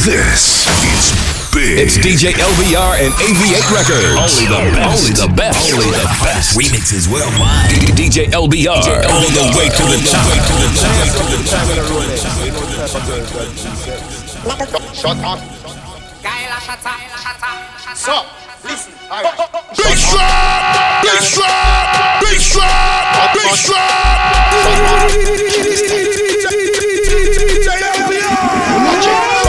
This is big. It's DJ LBR and AV8 Records. Only the best. Only the best. Only the best. Remixes worldwide. DJ LBR. All the way to the top. Shut up. So, listen. Big strap! Big strap! Big strap! Big Shut up. Get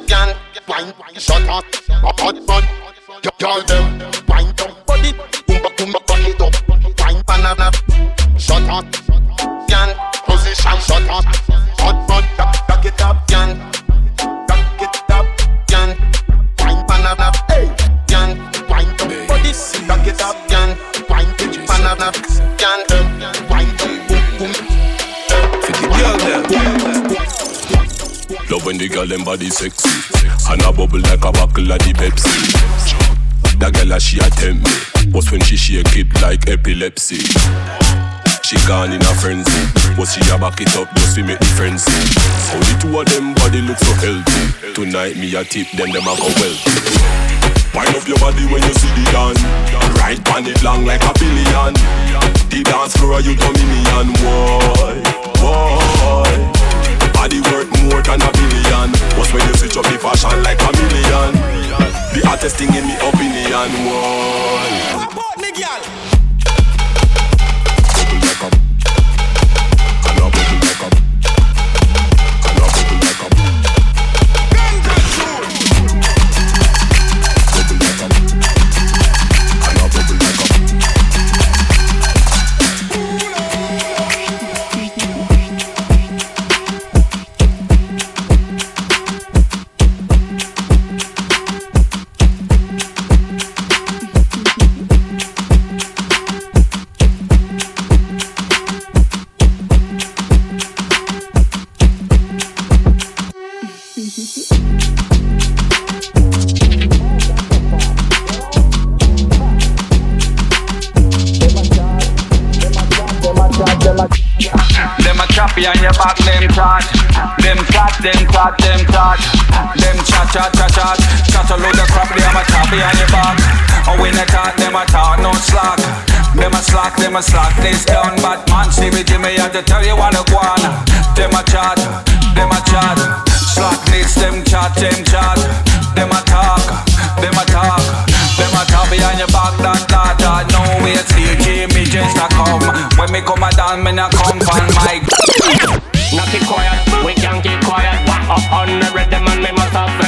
can wine. Shut up. Hot fun. Girl them wine down body. Boom boom ba back it up. Wine banana. Shut up. Can position. Shut up. Hot fun. Back it up. Can When the girl them body sexy. And a bubble like a buckle of the Pepsi. That girl a she a tempt me. But when she shake it like epilepsy. She gone in a frenzy. But she a back it up just to make the see How the two of them body look so healthy. Tonight me a tip them them a go wealthy. Wind up your body when you see the dance Right pan it long like a billion. The dance floor you dominion Boy, boy. Body worth more than a billion What's when you switch up the fashion like a million? The hottest thing in me opinion Why? Bubble A on your back, them chat. Them chat, them chat, them chat. Them chat, chat, chat, chat. Chat a load of crap, them a chop you on your back. Oh, when they talk, them a talk, no slack. Them a slack, them a slack. This down, bad man, see me, Jimmy, I to tell you what I want. Them a chat, them a chat. Slackness, them chat, them chat. Them a talk, them a talk. Them a talk behind your back, that, that, that. No way, still Jimmy just a come. When me come a down, me not come from my Not keep quiet, we can't keep quiet. Up on the rhythm and me must have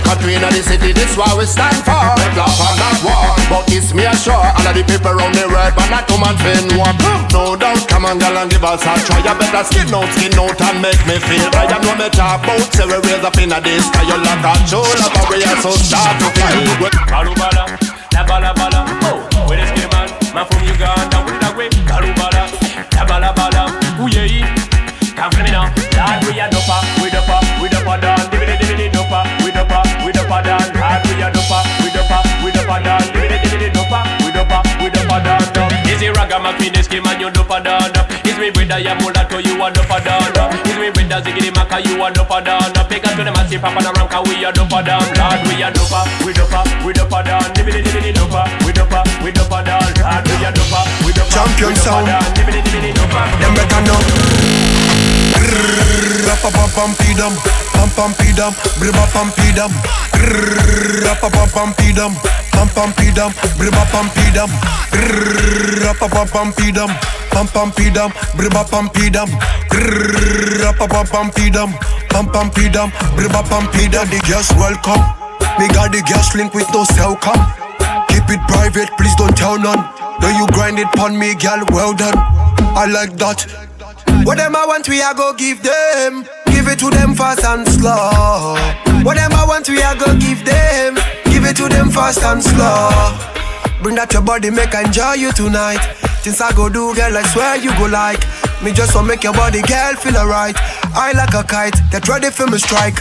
the country, inna the city, this what we stand for. Red laugh and not war But this me a sure. All of the people round the world But not and fin war No doubt, come on girl and give us a try. You better skin out, skin out and make me feel right. You know me talk about Say we raise up inna the sky. You like a show Like a we are so start to fly Karubala, la bala bala. Oh, where is the man? Man from Uganda, Ragamuffin, this game and you dopa down? Is me with the yamula to you a dopa down? Is me with the ziggity maka you a dopa down? Pick up to the massive papa the ranka we a dopa down. Lord, we a dopa, we dopa, we dopa down. Dibbidi dibbidi dopa, we dopa, we dopa down. Lord, we a we dopa, Champion we sound. down. Dibbidi dibbidi dopa. Them better know. Rapa pam pam pidam, pam pam pidam, briba pam pidam. Rapa pam pam pidam, pam pam pidam, briba pam pidam. Rapa pam pam pam pidam, pam pam pidam, pam pam pam pidam. The girls welcome. Me got the gas link with no cell come. Keep it private, please don't tell none. Though you grind it pon me, gal, well done. I like that. What them I want, we a go give them. Give it to them fast and slow. What them I want, we a go give them. Give it to them fast and slow. Bring that your body, make I enjoy you tonight. Things I go do, girl, I swear you go like. Me just want make your body, girl, feel alright. I like a kite, get ready for me strike.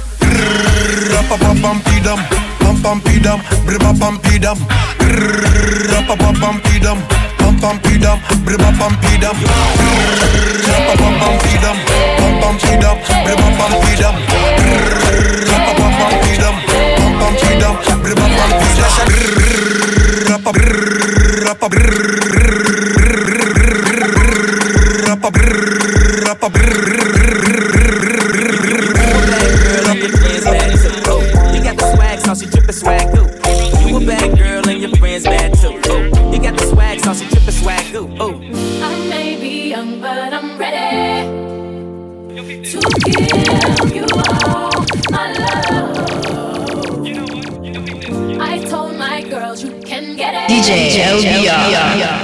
Pam pam pidam, briba pam pidam. Rapa pam pam pidam, pam pam pidam, briba pam pidam. Rapa pam pam pidam, pam pam pidam, briba pam pidam. Rapa get it. DJ LBR.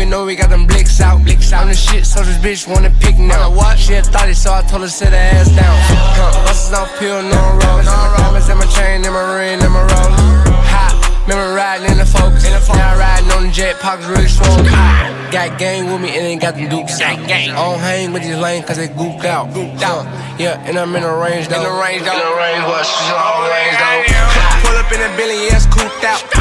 Never like them, boy, know we got them blicks out. Blicks out. I'm the shit, so this bitch wanna pick now. What? She a thotty, so I told her to sit her ass down. Huh, buses off pill, no rolls. Diamonds in my chain, in my ring, in my roller. Hot, remember riding in the focus. Now riding on the jet, pockets really swole. Got gang with me and ain't got them dukes out. I don't hang with these lanes cause they gooped out. Gooped out. Yeah, and I'm in the range though. In the range though. In the range, what? She's all range though. Pull up in Billy, yeah, it's cooped out.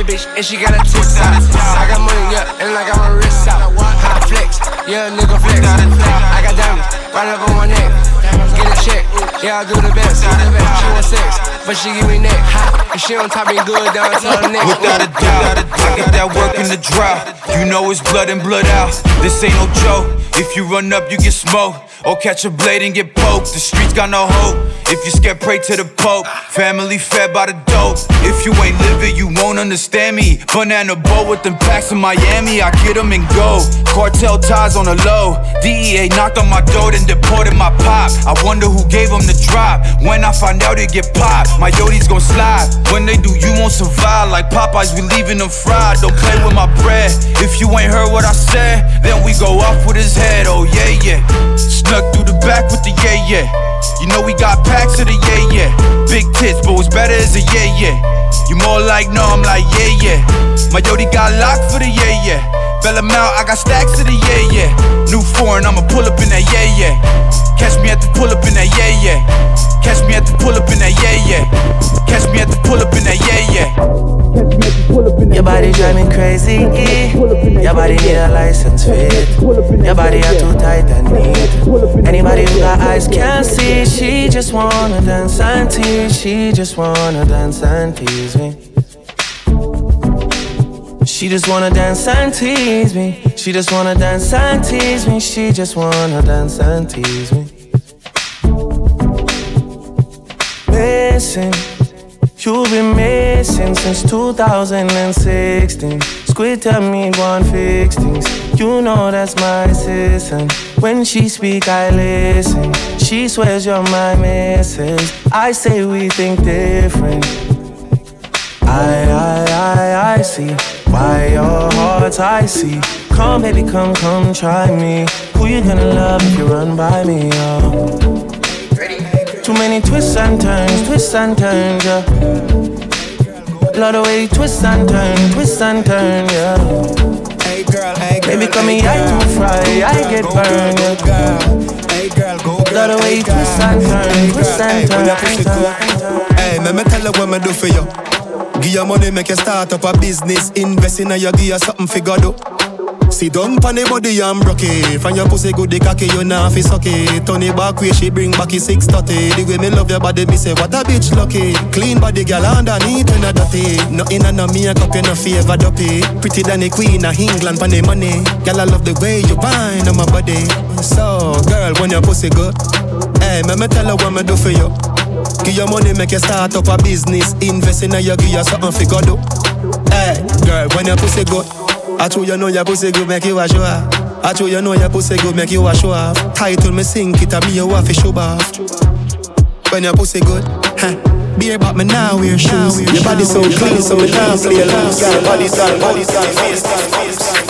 Bad bitch, and she got her tits out. I got money, yeah, and I got my wrists out. High flex, yeah, nigga flex. I got diamonds right up on my neck. Get check, yeah, I do the best. She want sex, but she give me neck. And she on top being good down to her neck. Without a doubt, I got that work in the drought. You know it's blood and blood out. This ain't no joke. If you run up, you get smoked. Or catch a blade and get poked. The streets got no hope. If you scared, pray to the Pope. Family fed by the dope. If you ain't living, you won't understand me. Banana boat with them packs in Miami. I get them and go. Cartel ties on the low. DEA knocked on my door and deported my pop. I wonder who gave them the drop. When I find out, it get popped. My Yodi's gon' slide. When they do, you won't survive. Like Popeyes, we leaving them fried. Don't play with my bread. If you ain't heard what I said, then we go off with his head. Oh, yeah, yeah. Snuck through the back with the yeah, yeah. You know we got packs of the yeah, yeah. Big tits, but what's better is a yeah, yeah. You more like no, I'm like yeah, yeah. My Yodi got locked for the yeah, yeah. Bella out, I got stacks of the yeah, yeah. New foreign, I'ma pull up in that yeah, yeah. Catch me at the pull up in that yeah, yeah. Catch me at the pull up in that yeah, yeah. Catch me at the pull up in that yeah, yeah. Your body drive me crazy. Yeah. Your body need a license fit. Your body are too tight and neat. Anybody who got eyes can see. She just wanna dance and tease. She just wanna dance and tease me. She just wanna dance and tease me. She just wanna dance and tease me. She just wanna dance and tease me. Missing. You've been missing since 2016. Squid tell me one fix things. You know that's my assistant. When she speak, I listen. She swears you're my missus. I say we think different. I, I, I, I see why your heart's icy. Come, baby, come, come, try me. Who you gonna love if you run by me? Oh. Too many twists and turns, twists and turns, yeah. Love the way you twist and turn, twist and turn, yeah. Hey girl, hey girl, Baby, come hey here, I too fry, I get burned, yeah. Hey girl, go girl, Love the way you twist and turn, twist and turn, push it turn, cool. Hey, me me tell you what me do for you. Give you money, make you start up a business. Invest in you, give something figure do. Sit down pon the body and broke it. From your pussy good, the cocky you nah fi suck it. Turn it back way, she bring back it six thirty. The way me love your body, me say what a bitch lucky. Clean body, girl underneath when a dirty. Nothing and no makeup, you no favor dopey. Pretty than the queen of England pon the money. Girl I love the way you bind on my body. So girl, when your pussy good, hey, me me tell her what me do for you. Give your money, make you start up a business. Invest in you, give you something fi go do. Hey, girl, when your pussy good. I told you know your pussy good, make you a show off. I told you know your pussy good, make you a show off. Title me sink it, and me you want fi show off. When your pussy good, huh? Beer about me now wear shoes. Your body so clean, so me can't play loose. Got a body style, body style, face style, face style,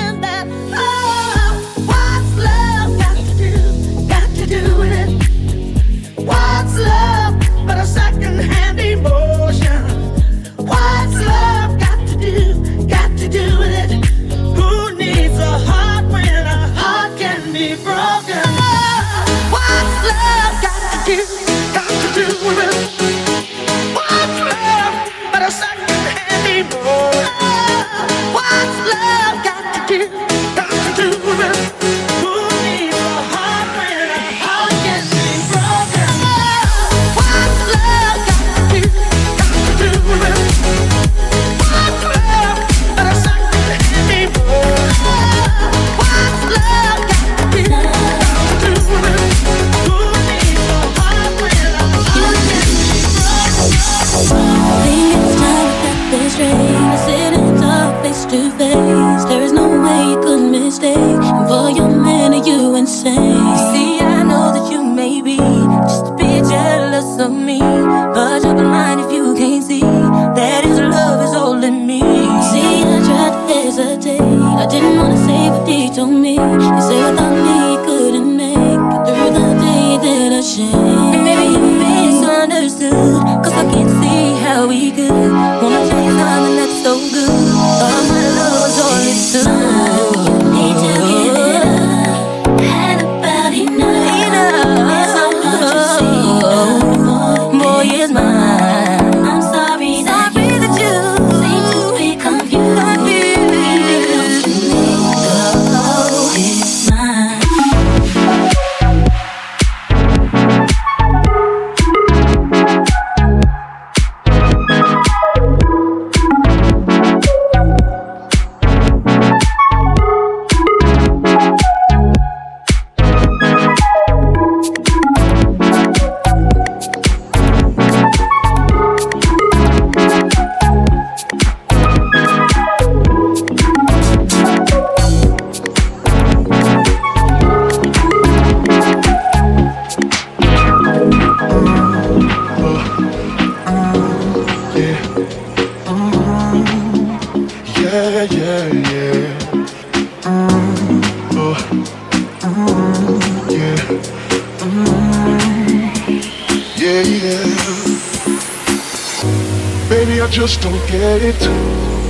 second-hand emotion? What's love got to do? Got to do with it. Who needs a heart when a heart can be broken? What's love got to do? Got to do with it.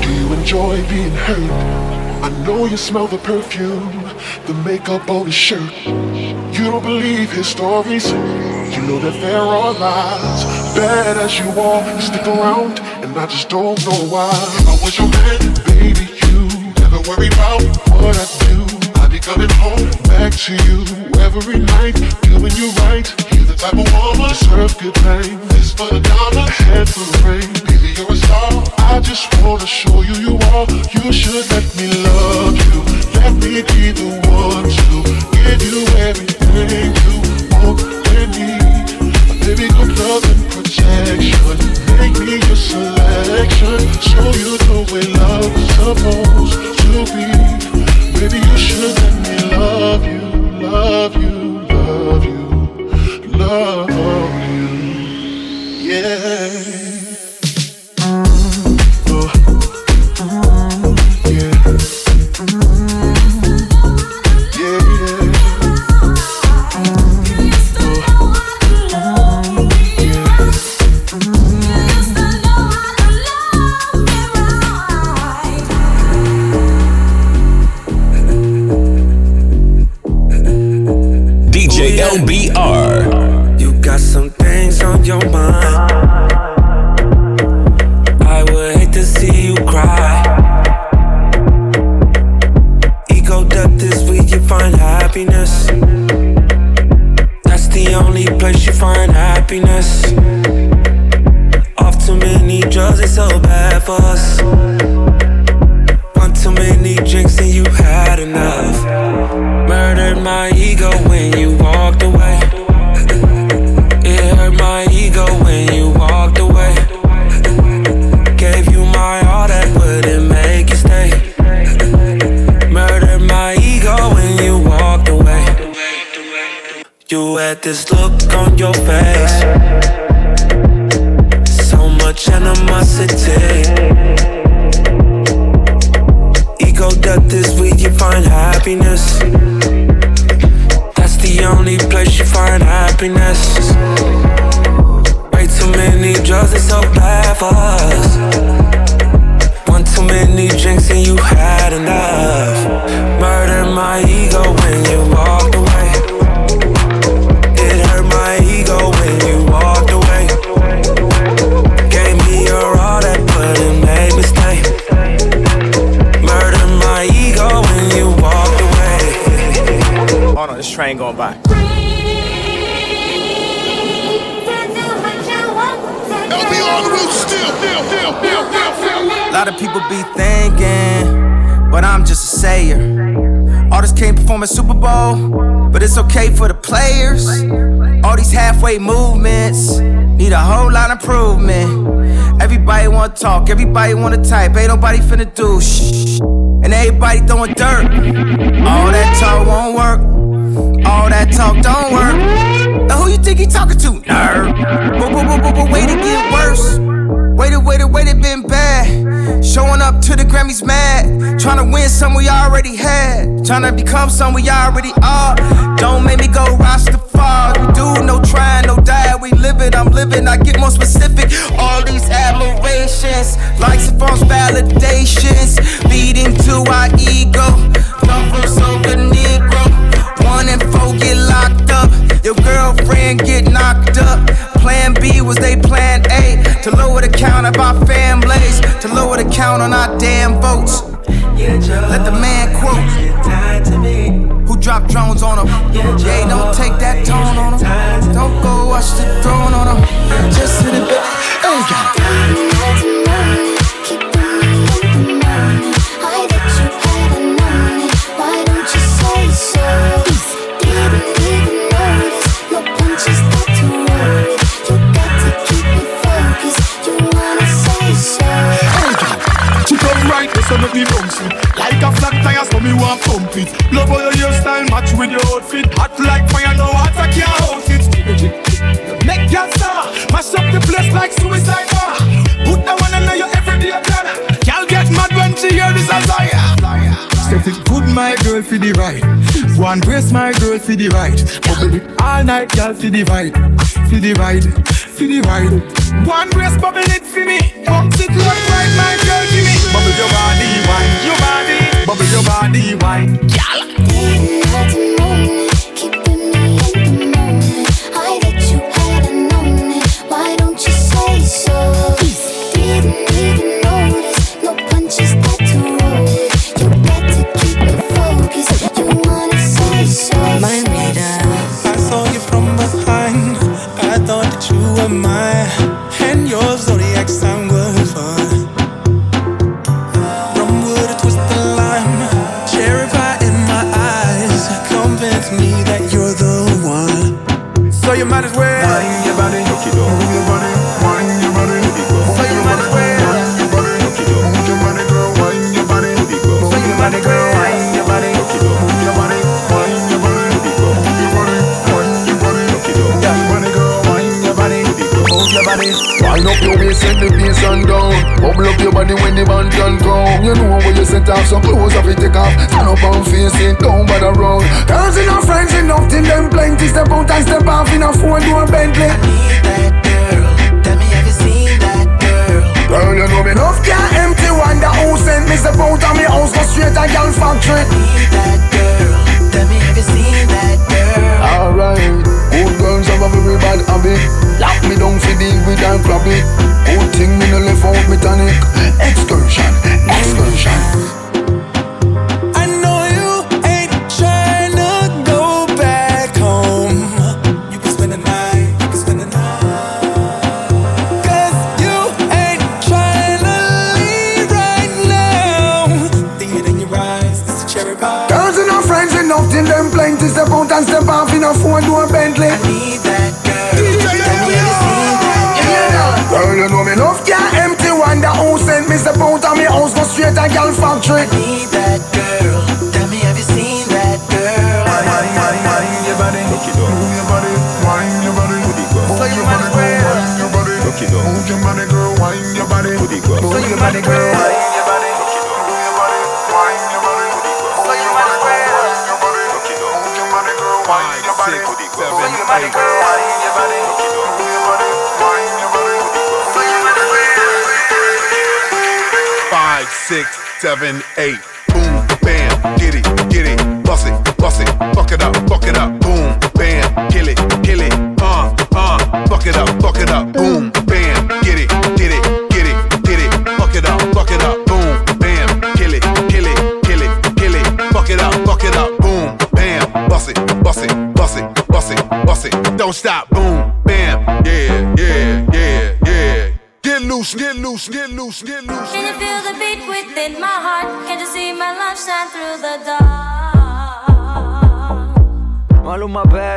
Do you enjoy being hurt? I know you smell the perfume, the makeup on his shirt. You don't believe his stories. You know that there are lies. Bad as you are, you stick around, and I just don't know why. I was your man, baby. You never worry about what I do. I be coming home back to you every night, doing you right. You're the type of woman deserve good things. This for the dollar, head for the rain. You're a star. I just wanna show you you are. You should let me love you. Let me be the one to give you everything you want and need. Baby, good love and protection. Make me your selection. Show you the way love is supposed to be. Baby, you should let me love you, love you, love you, love you. Yeah. Happiness. That's the only place you find happiness. Halfway movements need a whole lot of improvement. Everybody wanna talk, everybody wanna type, ain't nobody finna do shh. And everybody throwing dirt. All that talk won't work. All that talk don't work. Now who you think he talking to? Nerd. But, but, but, but, but wait to get worse. Waited, waited, waited, been bad. Showing up to the Grammys mad. Trying to win some we already had. Trying to become some we already are. Don't make me go Rastafari. We do no die. We live it, I'm living. I get more specific. All these admirations, likes and false validations, leading to our ego. Numbers over Negro. One and four get locked up. Your girlfriend get knocked up. Plan B was they plan A to lower the count of our families, to lower the count on our damn votes. Let the man quote. Dropped drones on him? Yeah, don't take that tone on him. Don't go watch the throne on him. Just hit it, baby. Hey, say so? Make me bounce it Like a flat tire, so me want pump it Love how your hairstyle match with your outfit Hot like fire, no water can't hold it Make your star, mash up the place like suicide bar Put that one on your everyday plan Girl get mad when she hear this as I Set it good, my girl, for the Why One brace my girl for the right. Bubble it all night, girl for the vibe. For the ride, for the ride. One brace bubble it for me. Pump it left right, my girl give me. Bubble your body, wine your body. Bubble your body, wine. So clothes off it take off. Stand up and face it, down by the road. Girls and our friends enough till them plenty. Step out and step off in a four door Bentley. I need that girl. Tell me, have you seen that girl? Girl, you know me enough can't empty. Wonder who sent me step out of me house, go straight to girl factory. I need that girl. Tell me, have you seen that girl? Alright, good girls have a very bad habit. Lock me down for deal with that it. Good thing me no left out me tonic. Excursion, excursion. Off in a four door Bentley. I need that girl. Girl, you know me enough can't empty. Wonder who sent me step out of me house, go straight to girl factory. I need that girl. Tell me, have you seen that girl? Wine, wine, wine, wine your body, move your body, wine your body. Move your body, girl, wine your body. Move your body, girl, wine your body. Move your body, girl, seven, eight. Within my heart? Can't you see my love shine through the dark? Maluma, baby.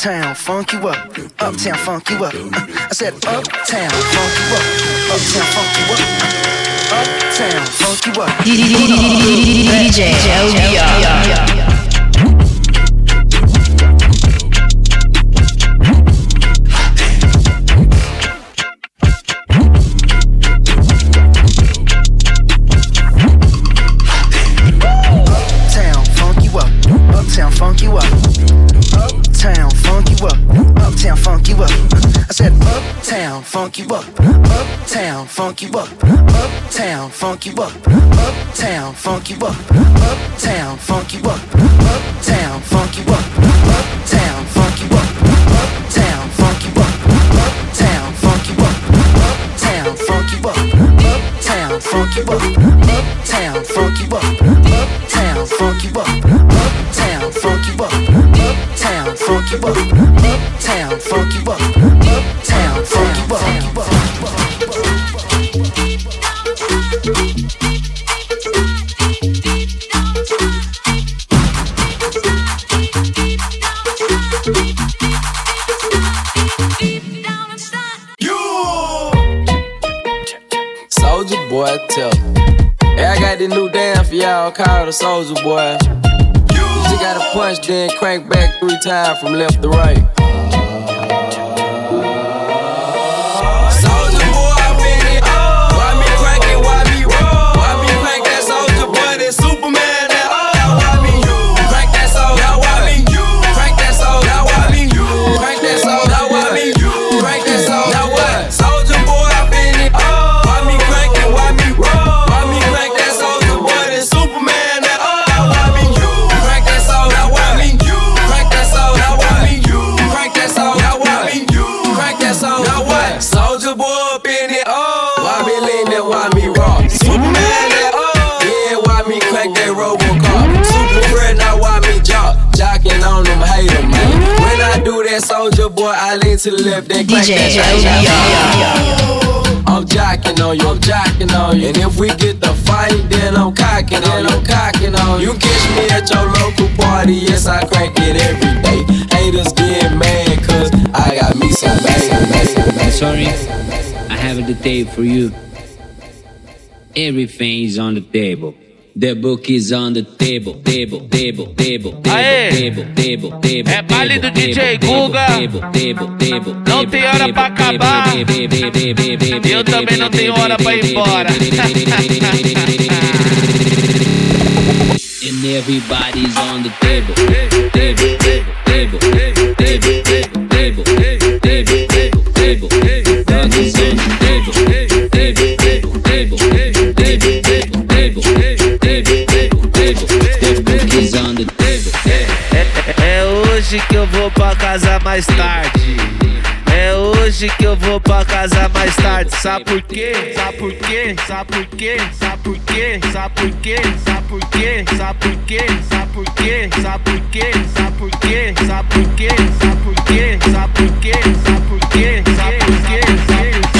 uptown, funk you up, uptown, funk you up. Uh, I said uptown, funk you up, uptown, funk you up, uptown, funk you up. DJ Joe funk you up. Uptown, funk you up. Uptown, funk you up. Uptown, funk you up. Uptown, funk you up. soldier boy. You just gotta punch, then crank back three times from left to right. DJ I'm jacking on you, I'm jacking on you. And if we get the fight, then I'm cocking on you, cocking on you. You catch me at your local party, yes, I crank it every day. Haters get mad, cause I got me some bass. Sorry, I have the tape for you. Everything is on the table. The book is on the table, table, table, table, table, Aê. table, table, table. É baile do DJ Guga. Não tem hora pra acabar. Eu também não tenho hora pra ir embora. And everybody's on the table, vou pra casa mais tarde. É hoje que eu vou pra casa mais tarde. Sabe por quê? Sabe por quê? Sabe por quê? Sabe por quê? Sabe por quê? Sabe por quê? Sabe por quê? Sabe por quê? Sabe por quê? Sabe por quê? Sabe por quê? Sabe por quê? Sabe por quê? Sabe por quê? Sabe por quê?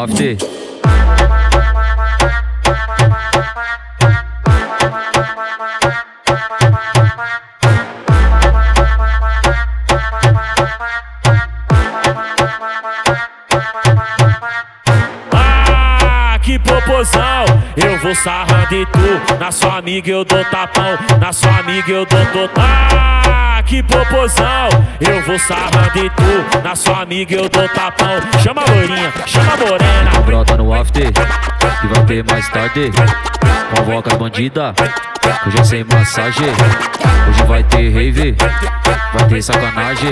Mafti. Tu. Na sua amiga eu dou tapão. Na sua amiga eu dou totão. Ah, que proposão! Eu vou sarrando em tu. Na sua amiga eu dou tapão. Chama a loirinha, chama a morena. Brota no after. Que vai ter mais tarde. Convoca as bandida. Hoje é sem massagem. Hoje vai ter rave. Vai ter sacanagem.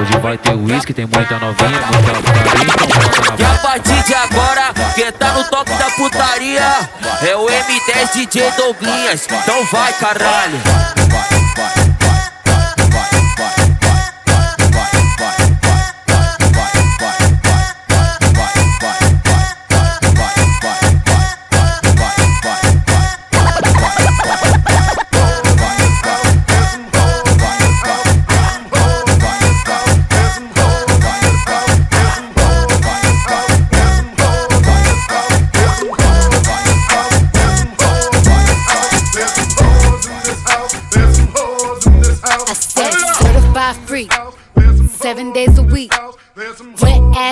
Hoje vai ter whisky. Tem muita novinha, muita putaria. E a partir de agora, quem tá no toque da putaria é o M10 DJ Douglinhas. Então vai, caralho. I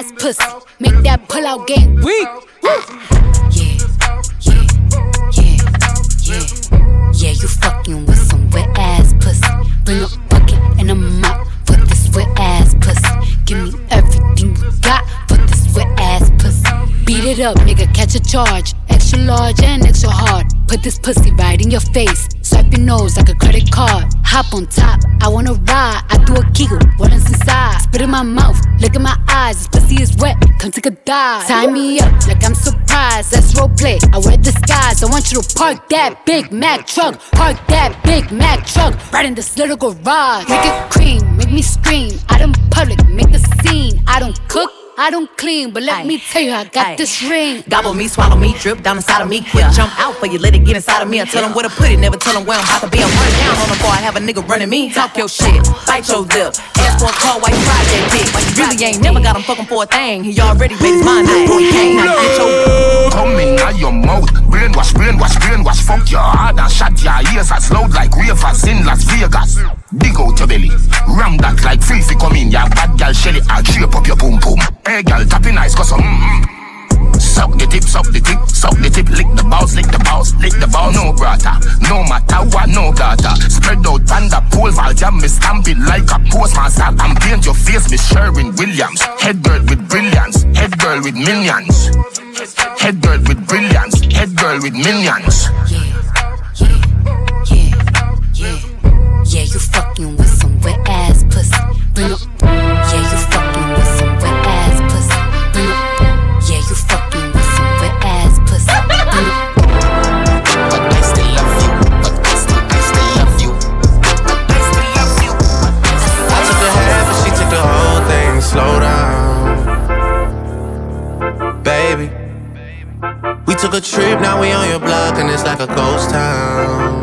ass pussy, make that pull out game weak. Yeah, yeah, yeah, yeah. Yeah, you fucking with some wet ass pussy. Bring a bucket and a mop for this wet ass pussy. Give me everything you got for this wet ass pussy. Beat it up, nigga, catch a charge. Extra large and extra hard. Put this pussy right in your face. Swipe your nose like a credit card. Hop on top, I wanna ride. I do a kegel, what is inside? Spit in my mouth, look in my eyes. This pussy is wet, come take a dive. Tie me up like I'm surprised. That's role play. I wear disguise. I want you to park that Big Mac truck. Park that Big Mac truck right in this little garage. Make it cream, make me scream. Out in public, make a scene. I don't cook. I don't clean, but let me tell you, I got this ring. Gobble me, swallow me, drip down inside of me. Quick jump out for you, let it get inside of me. I tell them where to put it, never tell them where I'm about to be. I'm running down on them before I have a nigga running me. Talk your shit, bite your lip. Ask for a call while you ride that dick. Like you really ain't never got him fucking for a thing. He already made his mind up before he came. Now get your Come in now your mouth, brainwash, brainwash, brainwash. Fuck your heart and shut your ears as loud like ravers in Las Vegas. Dig out your belly, ram that like free come in. Ya bad gal Shelly, I'll shape up your boom boom. Hey gal, tapping nice cause I'm mm Suck the tip, suck the tip, suck the tip, lick the balls, lick the balls, lick the balls. No brother, no matter what, no daughter. Spread out under pole vault, yeah, me stamp it like a postmaster. And paint your face with Sherwin Williams. Head girl with brilliance, head girl with millions. Head girl with brilliance, head girl with millions. Yeah, you fucking with some wet ass pussy. Bring up. Yeah, you fucking with some wet ass pussy. Bring up. Yeah, you fucking with some wet ass pussy. Bring up. Slow down, baby. We took a trip, now we on your block and it's like a ghost town,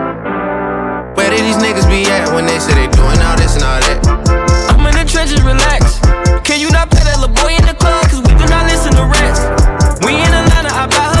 Where did these niggas be at when they say they doing all this and all that? I'm in the trenches, relax. Can you not play that little boy in the club? Cause we do not listen to rats. We in Atlanta, I buy her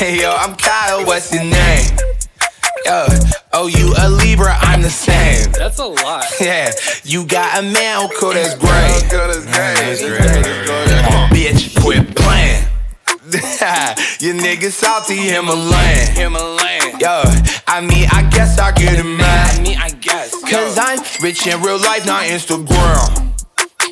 Hey yo, I'm Kyle, what's your name? Yo, oh you a Libra, I'm the same. That's a lot. Yeah, you got a man, cool, that's great. That's great. Bitch, quit playing. Your nigga salty Himalayan. Himalayan. Yo, I mean, I guess I get it mad. I mean, I guess. Cause I'm rich in real life, not Instagram.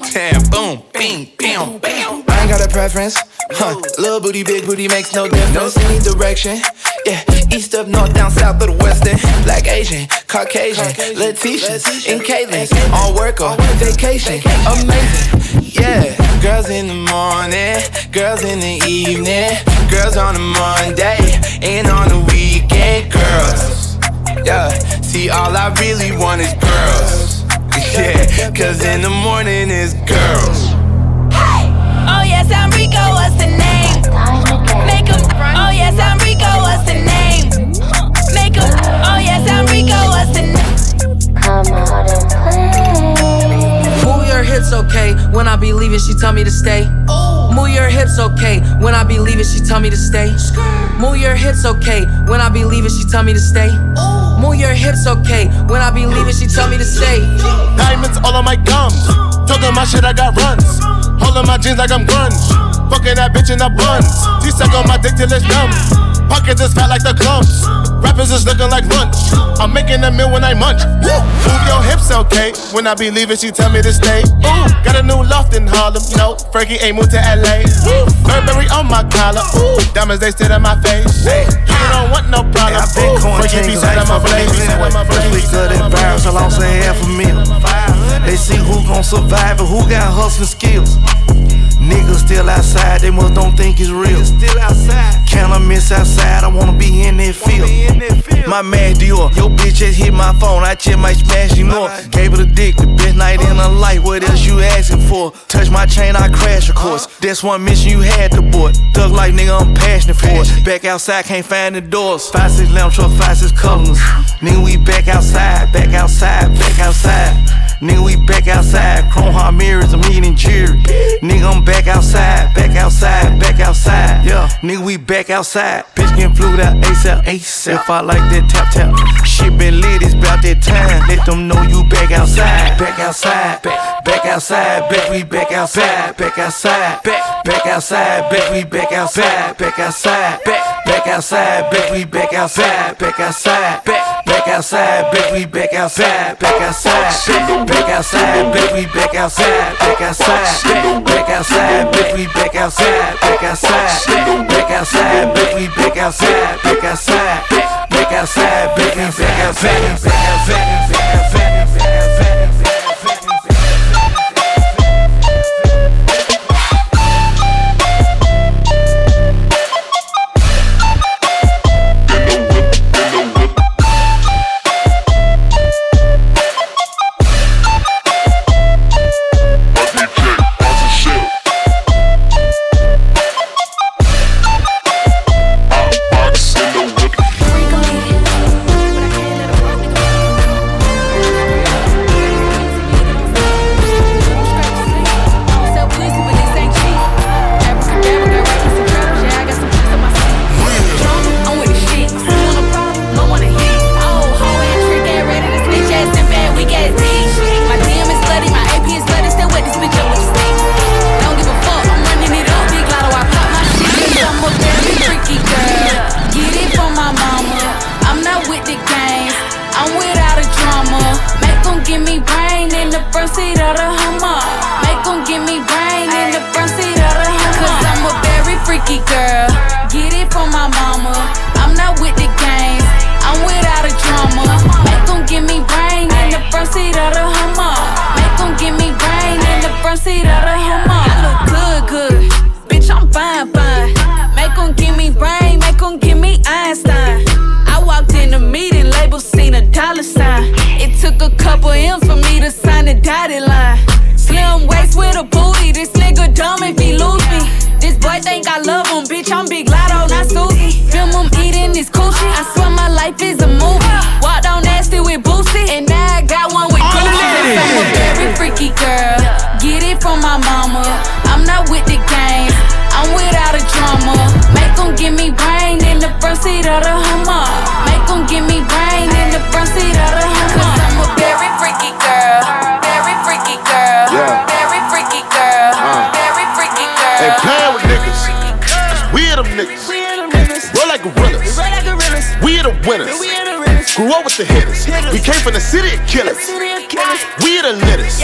Boom, bing, bam, bam. I ain't got a preference. Huh. Little booty, big booty makes no difference. Any direction. Yeah, east up, north, down, south, or the western. Black, Asian, Caucasian, Letitia, and Caitlin. On work or vacation. Amazing. Yeah, girls in the morning, girls in the evening, girls on a Monday, and on the weekend, girls. Yeah, see, all I really want is girls. Yeah, cause in the morning is girls. Hey! Oh yes, I'm Rico, what's the name? Make 'em- Oh yes, I'm Rico, what's the name? Make 'em- Oh yes, I'm Rico, what's the name? Come out and play. Move your hips okay when I be leaving, she tell me to stay. Move your hips okay when I be leaving, she tell me to stay. Move your hips okay when I be leaving, she tell me to stay. Move your hips okay when I be leaving, she tell me to stay. Diamonds all on my gums. Talking my shit, I got runs. Holding my jeans like I'm grunge. Fucking that bitch in the buns. She suck on my dick till it's numb. Pockets is fat like the clumps. Rappers is looking like lunch. I'm making a meal when I munch. Woo. Move your hips, okay? When I be leaving, she tell me to stay. Ooh, got a new loft in Harlem. No, Fergie ain't moved to LA. Woo. Burberry on my collar. Ooh, diamonds they sit in my face. You don't want no problem. Ooh, Fergie be side of my blaze. Weaker than barrels, I lost a half a meal. They see who gon' survive and who got hustling skills. Niggas still outside, they must don't think it's real. Still outside. Can I miss outside? I wanna be in that field. My man Dior, your bitch just hit my phone. I just my smash you more. Gave her the dick, the best night in her life. What else you asking for? Touch my chain, I crash, of course. Uh-huh. That's one mission you had to board. Thug like nigga, I'm passionate for it. Back outside, can't find the doors. Five six lamp truck, five six colors. Nigga, we back outside, back outside, back outside. Nigga, we back outside. Chrome heart mirrors, I'm eating jury. Nigga, I'm back outside, back outside, back outside. Yeah, nigga, we back outside. Bitch getting flued out ASAP, ASAP. If I like that tap tap. Shit been lit, it's about that time. Let them know you back outside, back outside, back, back outside, back we back outside, back outside, back, back outside, back we back outside, back outside, back, back outside, back we back outside, back outside, back, back outside, back we back outside, back outside, back outside, back we back outside, back outside, back outside, back we back outside, back outside, back outside, back we back outside, back outside, back outside, back we back outside, back outside, back outside. My mama. I'm not with the games, I'm without a drama. Make 'em give me brain in the front seat of the Hummer. Make 'em give me brain in the front seat of the Hummer. Cause I'm a very freaky girl, very freaky girl, Yeah. very freaky girl, Uh. very freaky girl. Ain't playing with niggas. Cause we are them niggas. Roll like gorillas. We are the winners. Grew up with the hitters. We came from the city of killers. We are the litters.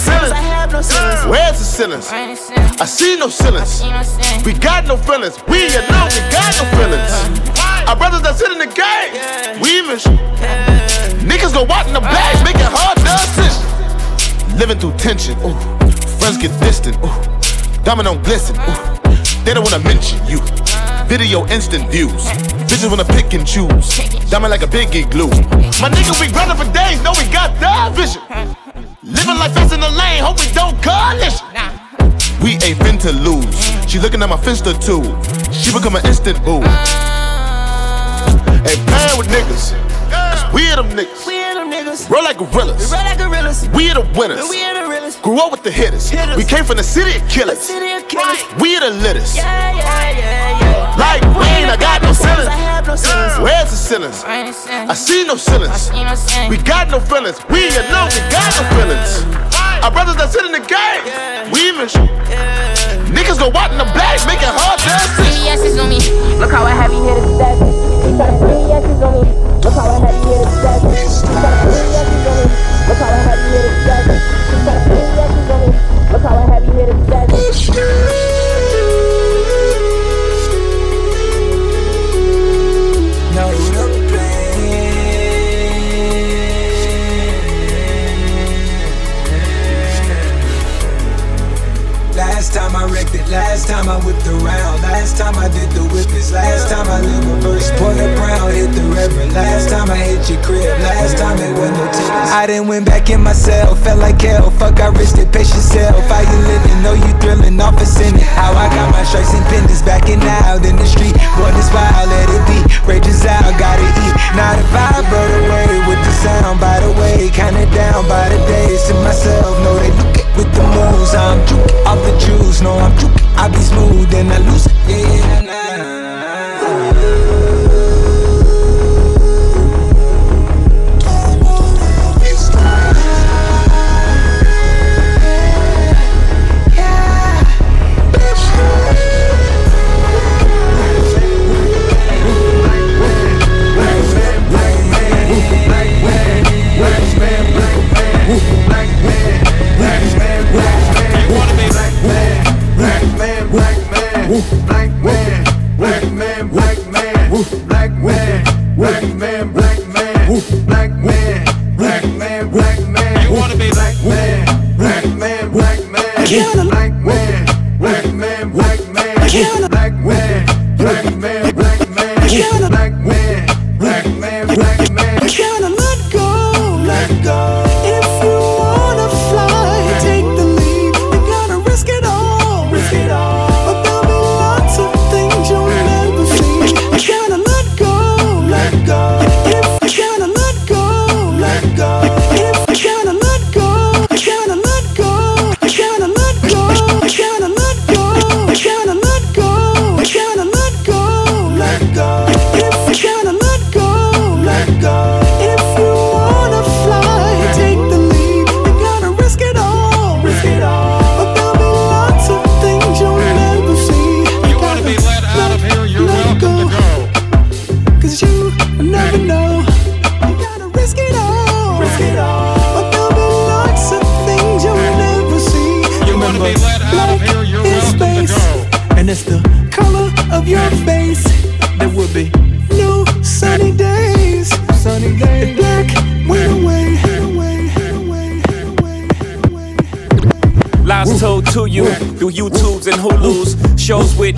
Ceilings. Where's the ceilings? I see no ceilings. We got no feelings. We alone, we got no feelings. Our brothers that sit in the game, we mission. Niggas go out in the bag, uh. making hard decisions. Living through tension, ooh. Friends get distant, ooh. Diamond on glisten, ooh. They don't wanna mention you. Video instant views. Bitches wanna pick and choose. Diamond like a biggie glue. My nigga, we grindin' for days, know we got that vision. Living like fast in the lane, hope we don't coalition. We ain't fin to lose. She looking at my finster too. She become an instant boo. Ain't playing with niggas. Cause we are them niggas. Roll like gorillas. We are the winners. Grew up with the hitters. We came from the city of killers. We the litters. Like rain, I got no ceilings. Where's the ceilings? I see no ceilings. We got no feelings. We alone, we got no feelings. Our brothers that sit in the game, we mission. Niggas go out in the black, making hard decisions. Asses on me. Look how I have you here to stack. You tryna put the asses on me. Look how I have you here to stack. You tryna put the asses on me. Look how I have you here to stack. You tryna put the asses on me. Look how I have you here to Last time I whipped around, last time I did the whippets, last time I lived reverse. Pour the brown, hit the reverend. Last time I hit your crib, last time it was no tickets. I done went back in myself, felt like hell. Fuck, I risked it, pace yourself. How you living? Know you thrilling, off a it. How I got my stripes and pendants backing out in the street. Boy, this wild, let it be. Rages out, gotta eat. Not a vibe rode away with the sound. By the way, kinda down by the days to myself. plena luz.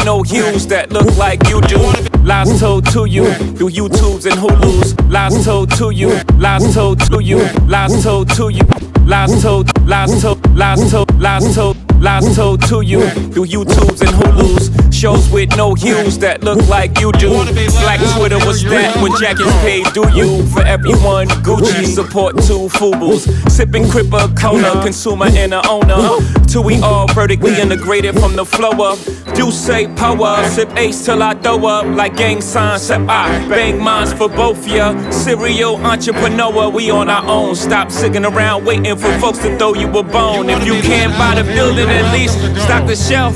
No hues that look like you do. Lies told to you through YouTubes and Hulu's. Lies told to you, lies told to you, lies told to you, lies told, lies told, lies told, lies told. Lies told to you through YouTubes and Hulu's. Shows with no hues that look like you do. Black Twitter was that when Jack jackets paid do you. For everyone, Gucci support two Fubus. Sipping Cripper, Kona, consumer and a owner. Till we all vertically integrated from the flow up. Do say power, sip ace till I throw up like gang signs. Sip I bang minds for both ya. Serial entrepreneur, we on our own. Stop sitting around waiting for folks to throw you a bone. If you can't buy the building, at least stock the shelf.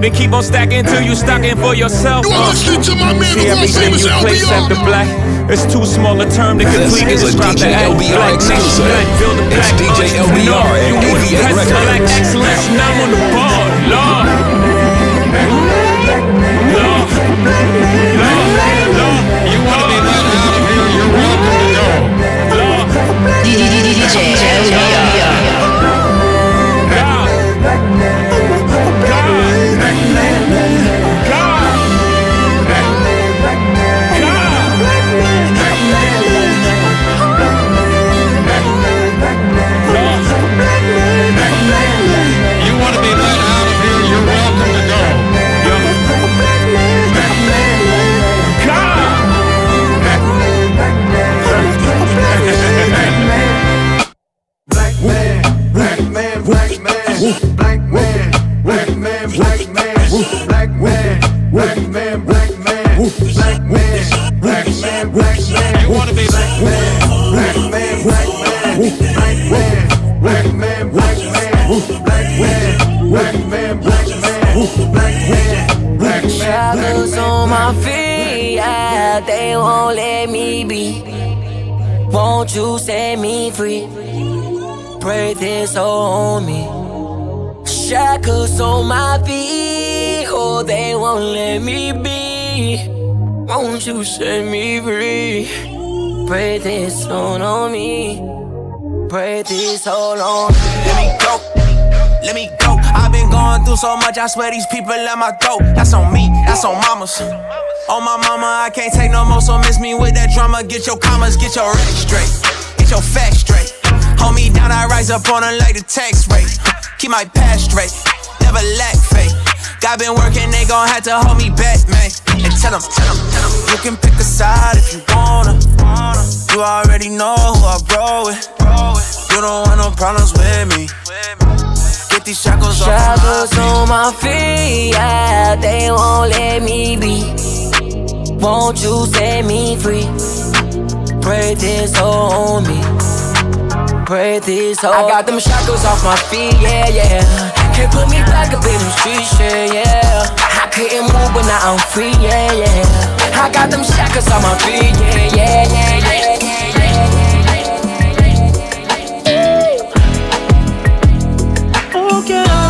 Then keep on stacking till you stocking for yourself. You are listening to my man, the everything famous LBR. It's too small a term to complete and describe the act like next nut. Black DJ LBR and AV8 Records. Excellence, I'm on the ball, Lord. Lord. Lord. Lord. You want it, you want it, you want it, DJ LBR. Black man, black man, black man, black man, black man, black man, black man, black man, black man, black man. You wanna be black man, black man, black man, black man, black man, black man, black man, black man, black man, black man, black man. Shackles on my feet, yeah, they won't let me be. Won't you set me free? Pray this on me. Shackles on my feet, oh, they won't let me be. Won't you set me free? Pray this on on me. Pray this all on. Let me go, let me go. I've been going through so much, I swear these people let my throat. That's on me, that's on mamas. On my mama, I can't take no more, so miss me with that drama. Get your commas, get your racks straight, get your facts straight. Hold me down, I rise up on them like the tax rate. Keep my past straight, never lack faith. God been working, they gon' have to hold me back, man. And tell them, tell them, tell them. You can pick a side if you wanna. You already know who I roll with. You don't want no problems with me. Get these shackles off Shackles my on my feet, yeah, they won't let me be. Won't you set me free? Break this on me. Break this hold. I got them shackles off my feet, yeah, yeah. Can't put me back up in them streets, yeah, yeah. I couldn't move, but now I'm free, yeah, yeah. I got them shackles on my feet, yeah, yeah, yeah, yeah. I oh,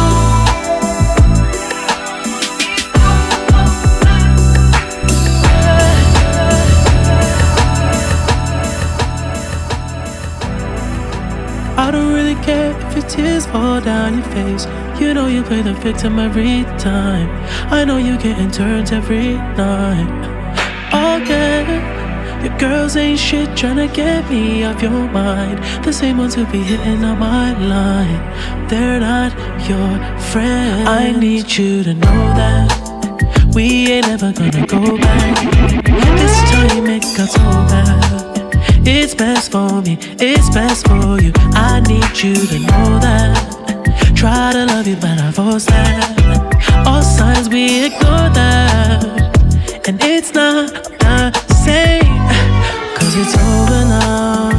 tears fall down your face. You know you play the victim every time. I know you getting turns every night. Again. Your girls ain't shit tryna get me off your mind. The same ones who be hitting on my line. They're not your friends. I need you to know that we ain't ever gonna go back. This time it got so bad. It's best for me, it's best for you. I need you to know that. Try to love you, but I force that. All signs we ignore that. And it's not the same. Cause it's over now.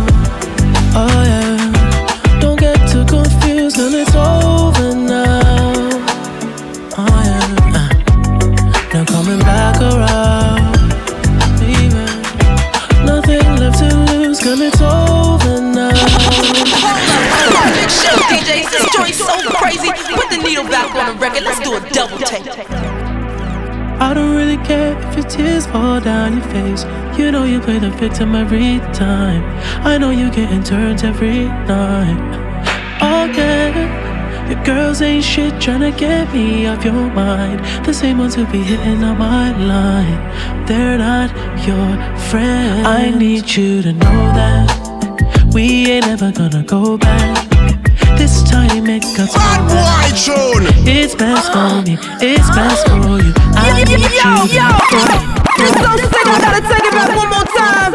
Oh yeah. Down your face. You know you play the victim every time. I know you getting turns every night. Again, your girls ain't shit tryna get me off your mind. The same ones who be hitting on my line. They're not your friends. I need you to know that we ain't ever gonna go back. This time it so bad. It's best for me, it's best for you. I need you to sick, I gotta take it back one more time.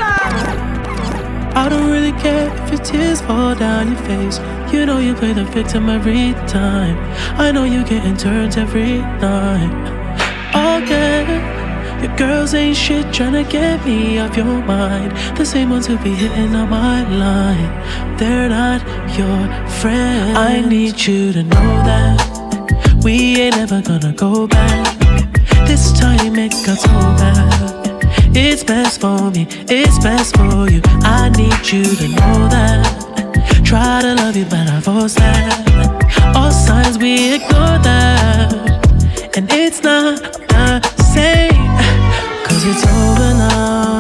I don't really care if your tears fall down your face. You know you play the victim every time. I know you getting turns every night. Again, your girls ain't shit tryna get me off your mind. The same ones who be hitting on my line. They're not your friends. I need you to know that we ain't ever gonna go back. This time it got so bad. It's best for me, it's best for you. I need you to know that. Try to love you, but I force that. All signs we ignore that. And it's not the same. Cause it's over now.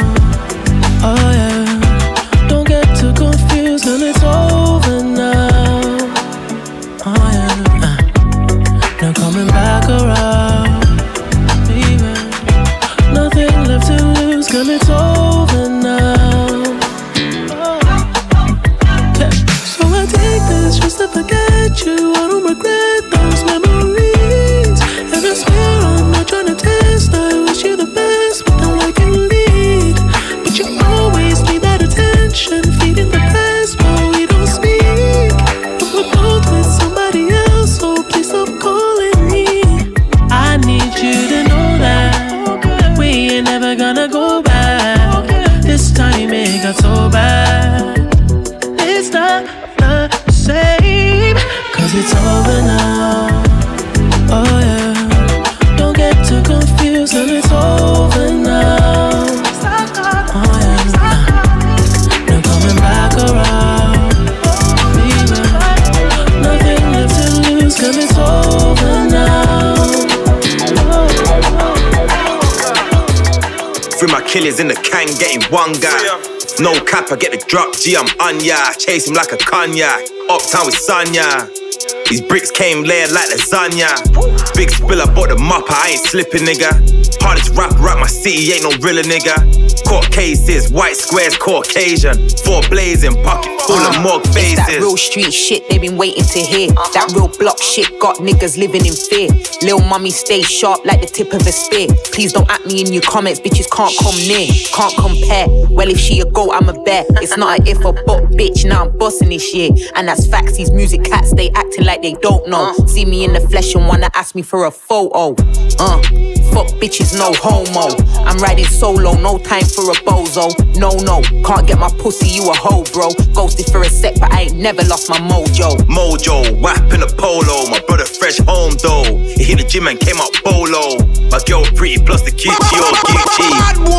In the can, getting one guy. No cap, I get the drop. G, I'm on ya. Chase him like a cognac. Uptown with Sonya. These bricks came layered like lasagna. Big spill, I bought the mopper, I ain't slipping, nigga. Hardest rapper at my city, ain't no realer, nigga. Court cases, white squares, Caucasian. Four blazing, pocket full of mug It's faces. that real street shit they been waiting to hear. That real block shit got niggas living in fear. Lil mummy stay sharp like the tip of a spear. Please don't at me in your comments, bitches can't come near, can't compare. Well, if she a goat, I'm a bear. It's not a if a but bitch, now I'm bossing this year. And that's facts, these music cats, they acting like they don't know. See me in the flesh and wanna ask me for a photo. Uh, fuck bitches, no homo. I'm riding solo, no time for a bozo. No, no, can't get my pussy, you a hoe, bro. Ghosted for a sec, but I ain't never lost my mojo. Mojo, whap in a polo. My brother fresh home though. He hit the gym and came out bolo. My girl pretty plus the cutie or Gucci.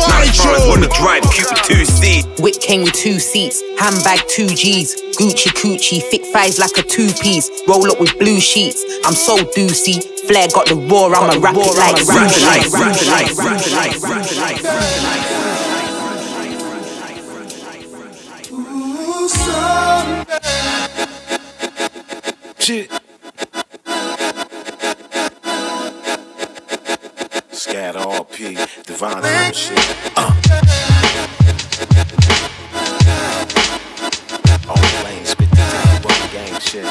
Now foreigners wanna drive cute with two seats. Whip came with two seats, handbag two G's, Gucci coochie, thick thighs like a two piece. Roll roll up with blue sheets. I'm so doozy. Flair got the roar, I'm a rapper like Shit. Scat RP, Divine Shit. Uh. Gang shit.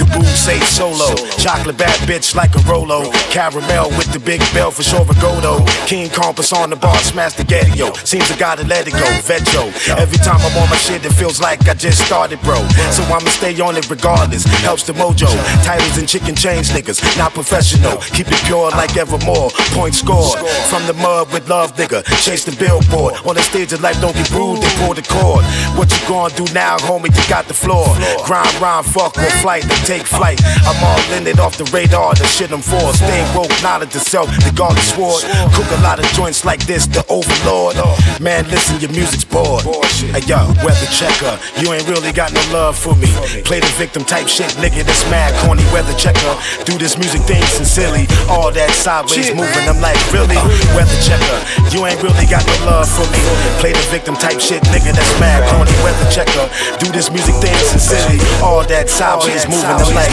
The boo say solo. Chocolate bad bitch like a Rolo. Caramel with the big bell for sure Godo. King Compass on the bar, smash the ghetto. yo. Seems I gotta let it go. Vejo. Every time I'm on my shit, it feels like I just started, bro. So I'ma stay on it regardless. Helps the mojo. Titles and chicken chains, niggas. Not professional. Keep it pure like evermore. Point scored. From the mud with love, nigga. Chase the billboard. On the stage of life, don't get rude, they pull the cord. What you gonna do now, homie? You got the floor. Grind, rhyme, fuck, or flight, take flight. I'm all in it off the radar, the shit I'm for. Stay woke, knowledge to self, the is sword. Cook a lot of joints like this, the overlord. Man, listen, your music's bored. Hey yo, weather checker, you ain't really got no love for me. Play the victim type shit, nigga, that's mad corny. Weather checker, do this music thing sincerely. All that sideways moving, I'm like, really? Weather checker, you ain't really got no love for me. Play the victim type shit, nigga, that's mad corny. Weather checker, do this music thing sincerely. All that sideways moving, I'm like?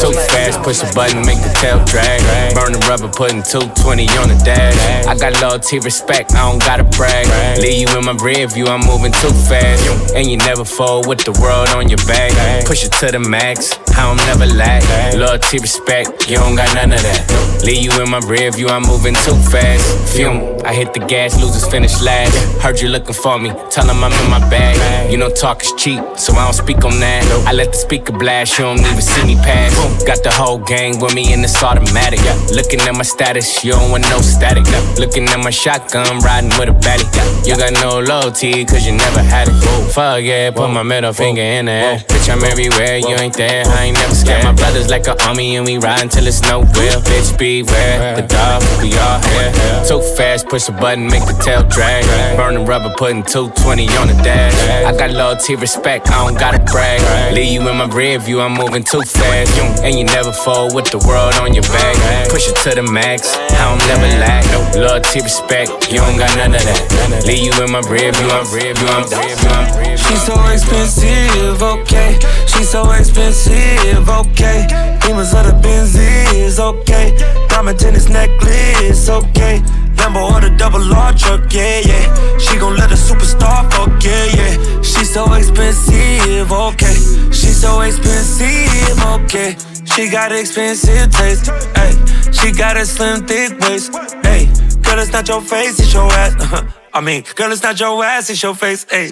Too fast, push a button, make the tail drag. Burn the rubber, putting 220 on the dash. I got loyalty, respect, I don't gotta brag. Leave you in my rear view, I'm moving too fast. And you never fold with the world on your back. Push it to the max, I don't never lack. Loyalty, respect, you don't got none of that. Leave you in my rear view, I'm moving too fast. Fume, I hit the gas, losers finish last. Heard you looking for me, tell them I'm in my bag. You know, talk is cheap, so I don't speak on that. I let the speaker blast, you don't even see me pass. Got the whole gang with me in this automatic. Looking at my status, you don't want no static. Looking at my shotgun, riding with a baddie. You got no loyalty, cause you never had it. Fuck yeah, put my middle finger in the air. Bitch, I'm everywhere, you ain't there, I ain't never scared. My brother's like an army, and we ride till it's nowhere. Bitch, beware, the dog, we all here. Too fast, push a button, make the tail drag. Burn the rubber, putting 220 on the dash. I got loyalty, respect, I don't gotta brag. Leave you in my rear view, I'm moving too fast. And you never fold with the world on your back. Push it to the max, I don't never lack. Loyalty, respect, you don't got none of that. Leave you in my rear you I'm rear view, I'm view, I'm rear. She's so expensive, okay. She's so expensive, okay. Demons of the Benzies, okay. Diamond tennis necklace, okay. Lambo or the double R truck, yeah, yeah. She gon' let a superstar fuck, yeah, yeah. She's so expensive, okay. She so expensive, okay. She got expensive taste, hey. She got a slim, thick waist, hey. Girl, it's not your face, it's your ass. Uh-huh. I mean, girl, it's not your ass, it's your face, hey.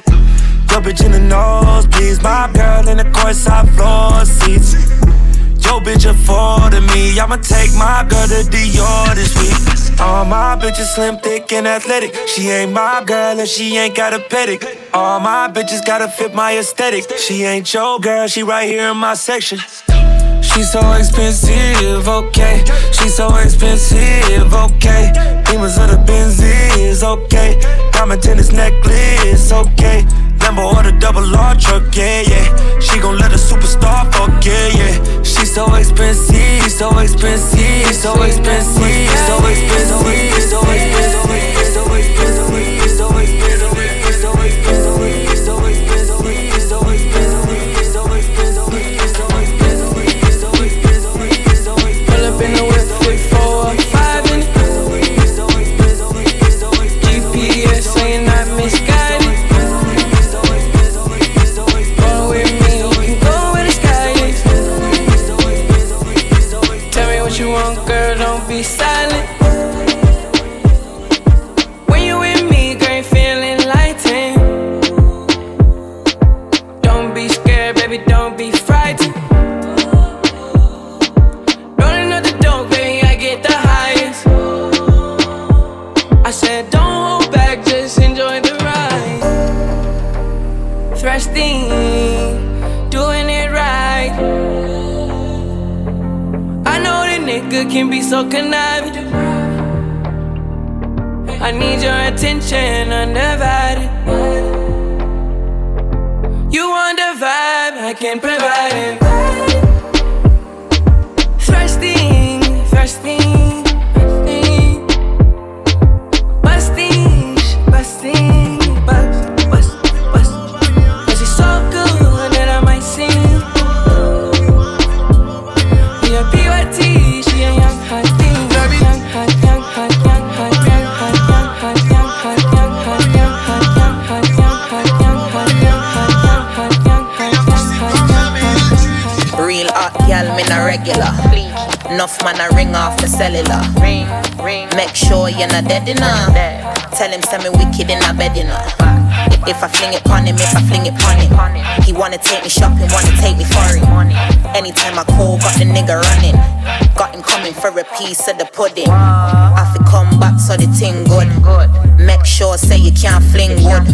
Your bitch in the nose, please. My girl in the courtside floor seats. Yo, bitch, affording me. I'ma take my girl to Dior this week. All my bitches slim, thick, and athletic. She ain't my girl and she ain't got a pedic. All my bitches gotta fit my aesthetic. She ain't your girl, she right here in my section. She's so expensive, okay. She's so expensive, okay. Demons of the Benzies, okay. Diamond tennis necklace, okay. Lambo or the double R truck, yeah, yeah. She gon' let a superstar fuck, yeah, yeah. She's so expensive, so expensive, so expensive, so expensive, so expensive, so expensive. So expensive. Can be so conniving. I need your attention undivided. You want the vibe, I can provide it. Enough man, I ring off the cellular. Ring, ring. Make sure you're not dead enough. Tell him send me wicked in a bed enough. If I fling it pon him, if I fling it pon him. He wanna take me shopping, wanna take me for it. Anytime I call, got the nigga running. Got him coming for a piece of the pudding. I fi come back so the thing good. Make sure say you can't fling wood.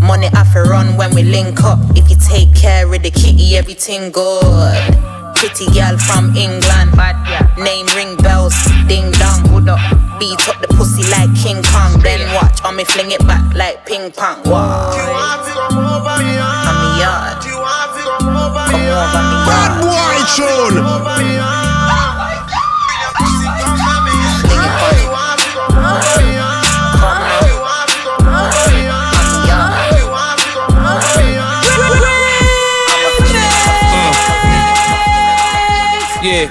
Money I fi run when we link up. If you take care of the kitty, everything good. Pretty girl from England. Name ring bells, ding dong. Beat up the pussy like King Kong. Then watch on me fling it back like ping pong. Wow. I'm a yard. Come over me Bad boy tune. Yeah.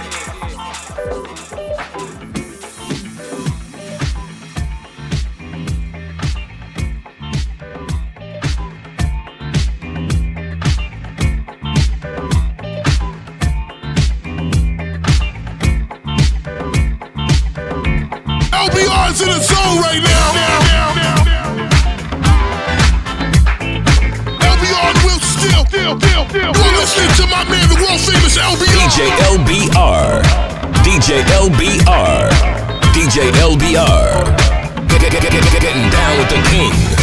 LBR's in the zone right now. You're listening to my man, the world famous LBR. DJ LBR. DJ LBR. DJ LBR. Get- get- get- get- Getting down with the king.